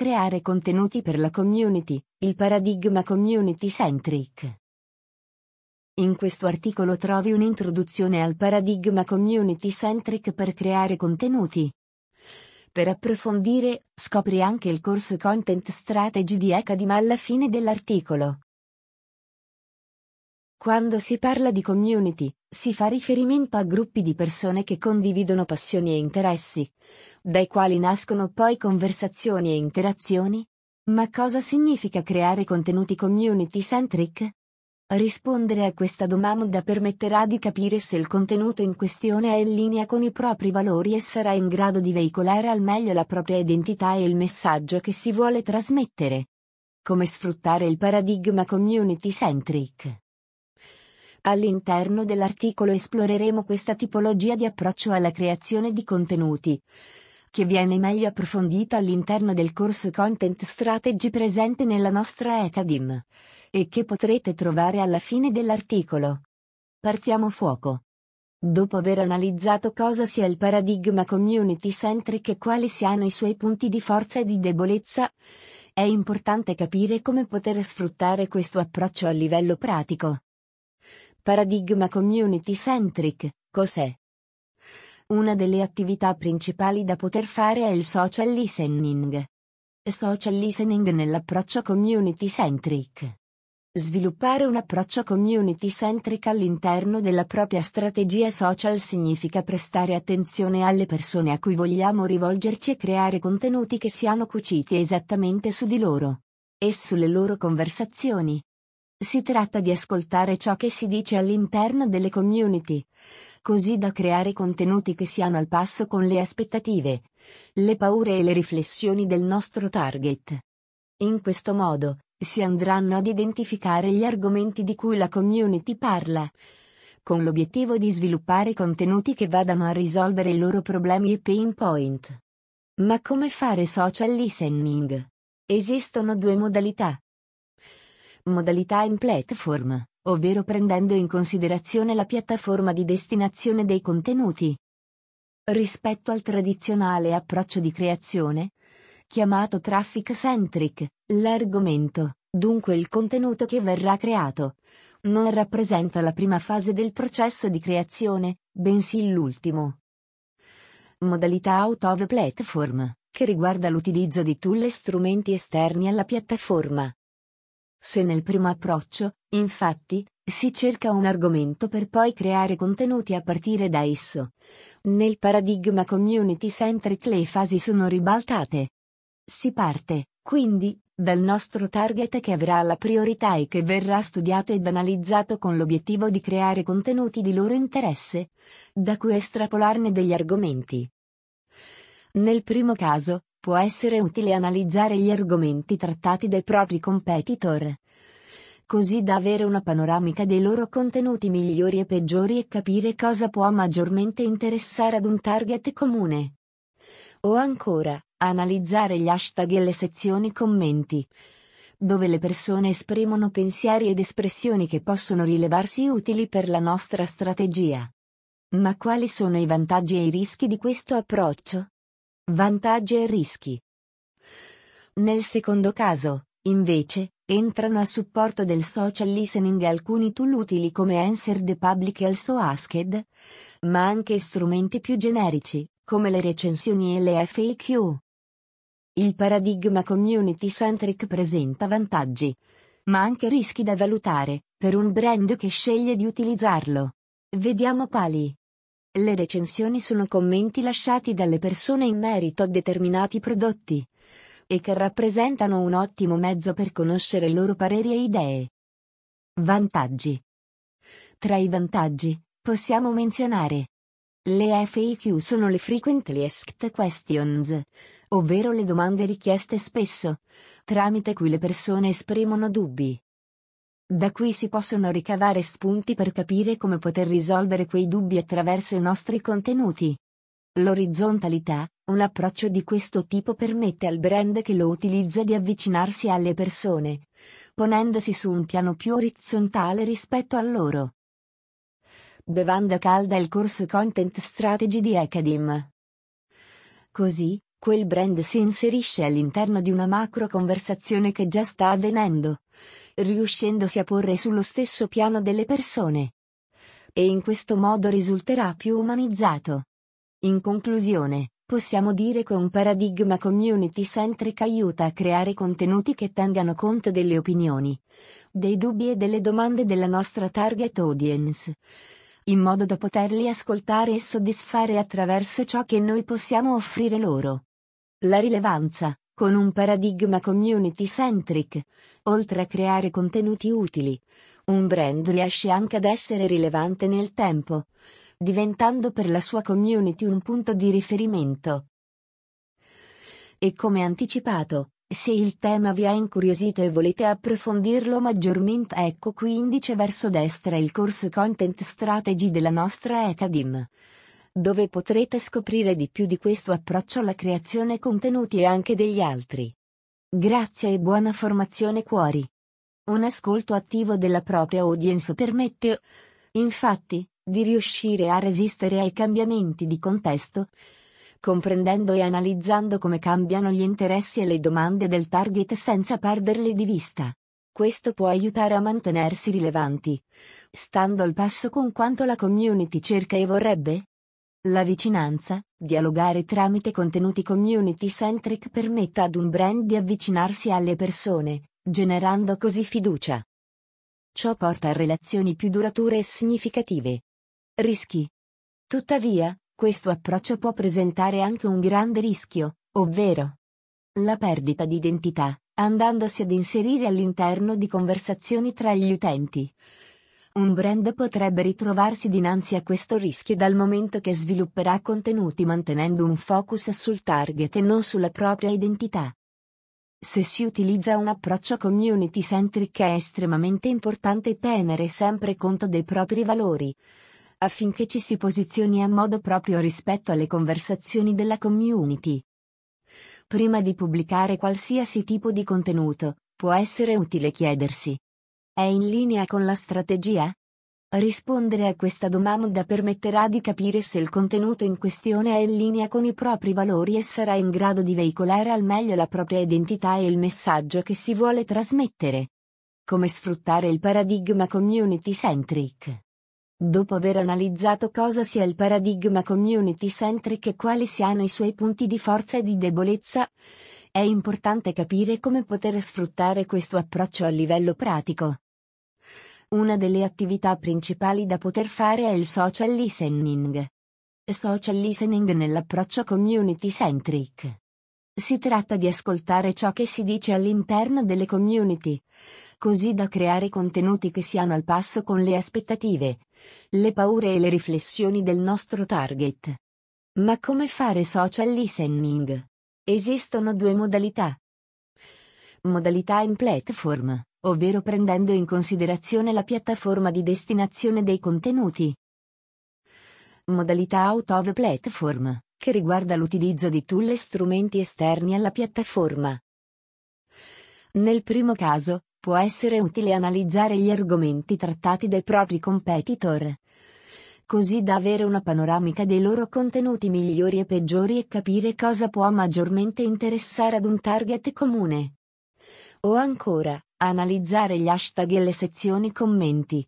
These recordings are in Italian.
Creare contenuti per la community, il paradigma community centric. In questo articolo trovi un'introduzione al paradigma community centric per creare contenuti. Per approfondire, scopri anche il corso Content Strategy di Academy alla fine dell'articolo. Quando si parla di community, si fa riferimento a gruppi di persone che condividono passioni e interessi, dai quali nascono poi conversazioni e interazioni. Ma cosa significa creare contenuti community centric? Rispondere a questa domanda permetterà di capire se il contenuto in questione è in linea con i propri valori e sarà in grado di veicolare al meglio la propria identità e il messaggio che si vuole trasmettere. Come sfruttare il paradigma community centric. All'interno dell'articolo esploreremo questa tipologia di approccio alla creazione di contenuti, che viene meglio approfondita all'interno del corso Content Strategy presente nella nostra Academy e che potrete trovare alla fine dell'articolo. Partiamo fuoco. Dopo aver analizzato cosa sia il paradigma community centric e quali siano i suoi punti di forza e di debolezza, è importante capire come poter sfruttare questo approccio a livello pratico. Paradigma community centric, cos'è? Una delle attività principali da poter fare è il social listening. Social listening nell'approccio community centric. Sviluppare un approccio community-centric all'interno della propria strategia social significa prestare attenzione alle persone a cui vogliamo rivolgerci e creare contenuti che siano cuciti esattamente su di loro e sulle loro conversazioni. Si tratta di ascoltare ciò che si dice all'interno delle community, così da creare contenuti che siano al passo con le aspettative, le paure e le riflessioni del nostro target. In questo modo, si andranno ad identificare gli argomenti di cui la community parla, con l'obiettivo di sviluppare contenuti che vadano a risolvere i loro problemi e pain point. Ma come fare social listening? Esistono due modalità. Modalità in platform, ovvero prendendo in considerazione la piattaforma di destinazione dei contenuti. Rispetto al tradizionale approccio di creazione, chiamato traffic centric, l'argomento, dunque il contenuto che verrà creato, non rappresenta la prima fase del processo di creazione, bensì l'ultimo. Modalità out of platform, che riguarda l'utilizzo di tool e strumenti esterni alla piattaforma. Se nel primo approccio, infatti, si cerca un argomento per poi creare contenuti a partire da esso. Nel paradigma community centric le fasi sono ribaltate. Si parte, quindi, dal nostro target che avrà la priorità e che verrà studiato ed analizzato con l'obiettivo di creare contenuti di loro interesse, da cui estrapolarne degli argomenti. Nel primo caso, può essere utile analizzare gli argomenti trattati dai propri competitor, così da avere una panoramica dei loro contenuti migliori e peggiori e capire cosa può maggiormente interessare ad un target comune. O ancora, Analizzare gli hashtag e le sezioni commenti, dove le persone esprimono pensieri ed espressioni che possono rilevarsi utili per la nostra strategia. Ma quali sono i vantaggi e i rischi di questo approccio? Vantaggi e rischi. Nel secondo caso, invece, entrano a supporto del social listening alcuni tool utili come Answer the Public e Also Asked, ma anche strumenti più generici, come le recensioni e le FAQ. Il paradigma community-centric presenta vantaggi, ma anche rischi da valutare, per un brand che sceglie di utilizzarlo. Vediamo quali. Le recensioni sono commenti lasciati dalle persone in merito a determinati prodotti e che rappresentano un ottimo mezzo per conoscere i loro pareri e idee. Vantaggi. Tra i vantaggi, possiamo menzionare le FAQ sono le Frequently Asked Questions, ovvero le domande richieste spesso, tramite cui le persone esprimono dubbi. Da qui si possono ricavare spunti per capire come poter risolvere quei dubbi attraverso i nostri contenuti. L'orizzontalità, un approccio di questo tipo permette al brand che lo utilizza di avvicinarsi alle persone, ponendosi su un piano più orizzontale rispetto a loro. Bevanda calda il corso Content Strategy di Academ. Così, quel brand si inserisce all'interno di una macro conversazione che già sta avvenendo, riuscendosi a porre sullo stesso piano delle persone. E in questo modo risulterà più umanizzato. In conclusione, possiamo dire che un paradigma community centric aiuta a creare contenuti che tengano conto delle opinioni, dei dubbi e delle domande della nostra target audience, in modo da poterli ascoltare e soddisfare attraverso ciò che noi possiamo offrire loro. La rilevanza, con un paradigma community centric, oltre a creare contenuti utili, un brand riesce anche ad essere rilevante nel tempo, diventando per la sua community un punto di riferimento. E come anticipato, se il tema vi ha incuriosito e volete approfondirlo maggiormente ecco qui indice verso destra il corso Content Strategy della nostra Academy dove potrete scoprire di più di questo approccio alla creazione contenuti e anche degli altri. Grazie e buona formazione cuori. Un ascolto attivo della propria audience permette, infatti, di riuscire a resistere ai cambiamenti di contesto, comprendendo e analizzando come cambiano gli interessi e le domande del target senza perderle di vista. Questo può aiutare a mantenersi rilevanti, stando al passo con quanto la community cerca e vorrebbe? La vicinanza, dialogare tramite contenuti community centric permette ad un brand di avvicinarsi alle persone, generando così fiducia. Ciò porta a relazioni più durature e significative. Rischi. Tuttavia, questo approccio può presentare anche un grande rischio, ovvero la perdita di identità, andandosi ad inserire all'interno di conversazioni tra gli utenti, un brand potrebbe ritrovarsi dinanzi a questo rischio dal momento che svilupperà contenuti mantenendo un focus sul target e non sulla propria identità. Se si utilizza un approccio community centric è estremamente importante tenere sempre conto dei propri valori, affinché ci si posizioni a modo proprio rispetto alle conversazioni della community. Prima di pubblicare qualsiasi tipo di contenuto, può essere utile chiedersi è in linea con la strategia? Rispondere a questa domanda permetterà di capire se il contenuto in questione è in linea con i propri valori e sarà in grado di veicolare al meglio la propria identità e il messaggio che si vuole trasmettere. Come sfruttare il paradigma community centric? Dopo aver analizzato cosa sia il paradigma community centric e quali siano i suoi punti di forza e di debolezza, è importante capire come poter sfruttare questo approccio a livello pratico. Una delle attività principali da poter fare è il social listening. Social listening nell'approccio community centric. Si tratta di ascoltare ciò che si dice all'interno delle community, così da creare contenuti che siano al passo con le aspettative, le paure e le riflessioni del nostro target. Ma come fare social listening? Esistono due modalità. Modalità in platform, ovvero prendendo in considerazione la piattaforma di destinazione dei contenuti. Modalità out of platform, che riguarda l'utilizzo di tool e strumenti esterni alla piattaforma. Nel primo caso, può essere utile analizzare gli argomenti trattati dai propri competitor, così da avere una panoramica dei loro contenuti migliori e peggiori e capire cosa può maggiormente interessare ad un target comune. O ancora, analizzare gli hashtag e le sezioni commenti,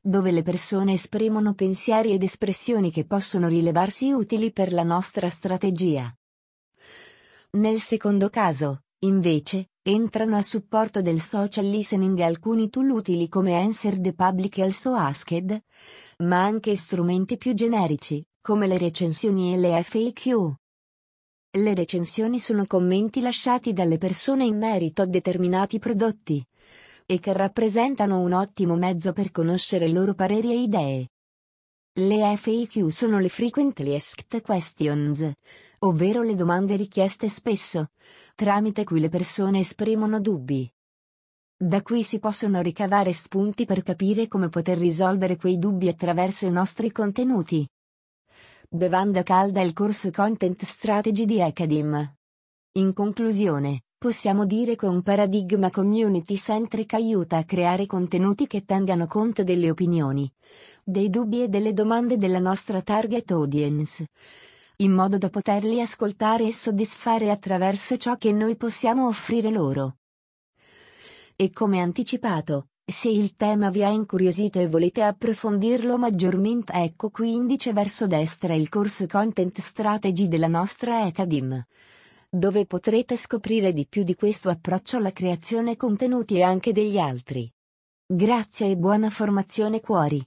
dove le persone esprimono pensieri ed espressioni che possono rilevarsi utili per la nostra strategia. Nel secondo caso, invece, entrano a supporto del social listening alcuni tool utili come Answer the Public e Also Asked, ma anche strumenti più generici, come le recensioni e le FAQ. Le recensioni sono commenti lasciati dalle persone in merito a determinati prodotti e che rappresentano un ottimo mezzo per conoscere i loro pareri e idee. Le FAQ sono le Frequently Asked Questions, ovvero le domande richieste spesso, tramite cui le persone esprimono dubbi, da qui si possono ricavare spunti per capire come poter risolvere quei dubbi attraverso i nostri contenuti. Bevanda calda il corso Content Strategy di Academ. In conclusione, possiamo dire che un paradigma community centric aiuta a creare contenuti che tengano conto delle opinioni, dei dubbi e delle domande della nostra target audience, in modo da poterli ascoltare e soddisfare attraverso ciò che noi possiamo offrire loro. E come anticipato, se il tema vi ha incuriosito e volete approfondirlo maggiormente ecco qui indice verso destra il corso Content Strategy della nostra Academy dove potrete scoprire di più di questo approccio alla creazione contenuti e anche degli altri. Grazie e buona formazione cuori.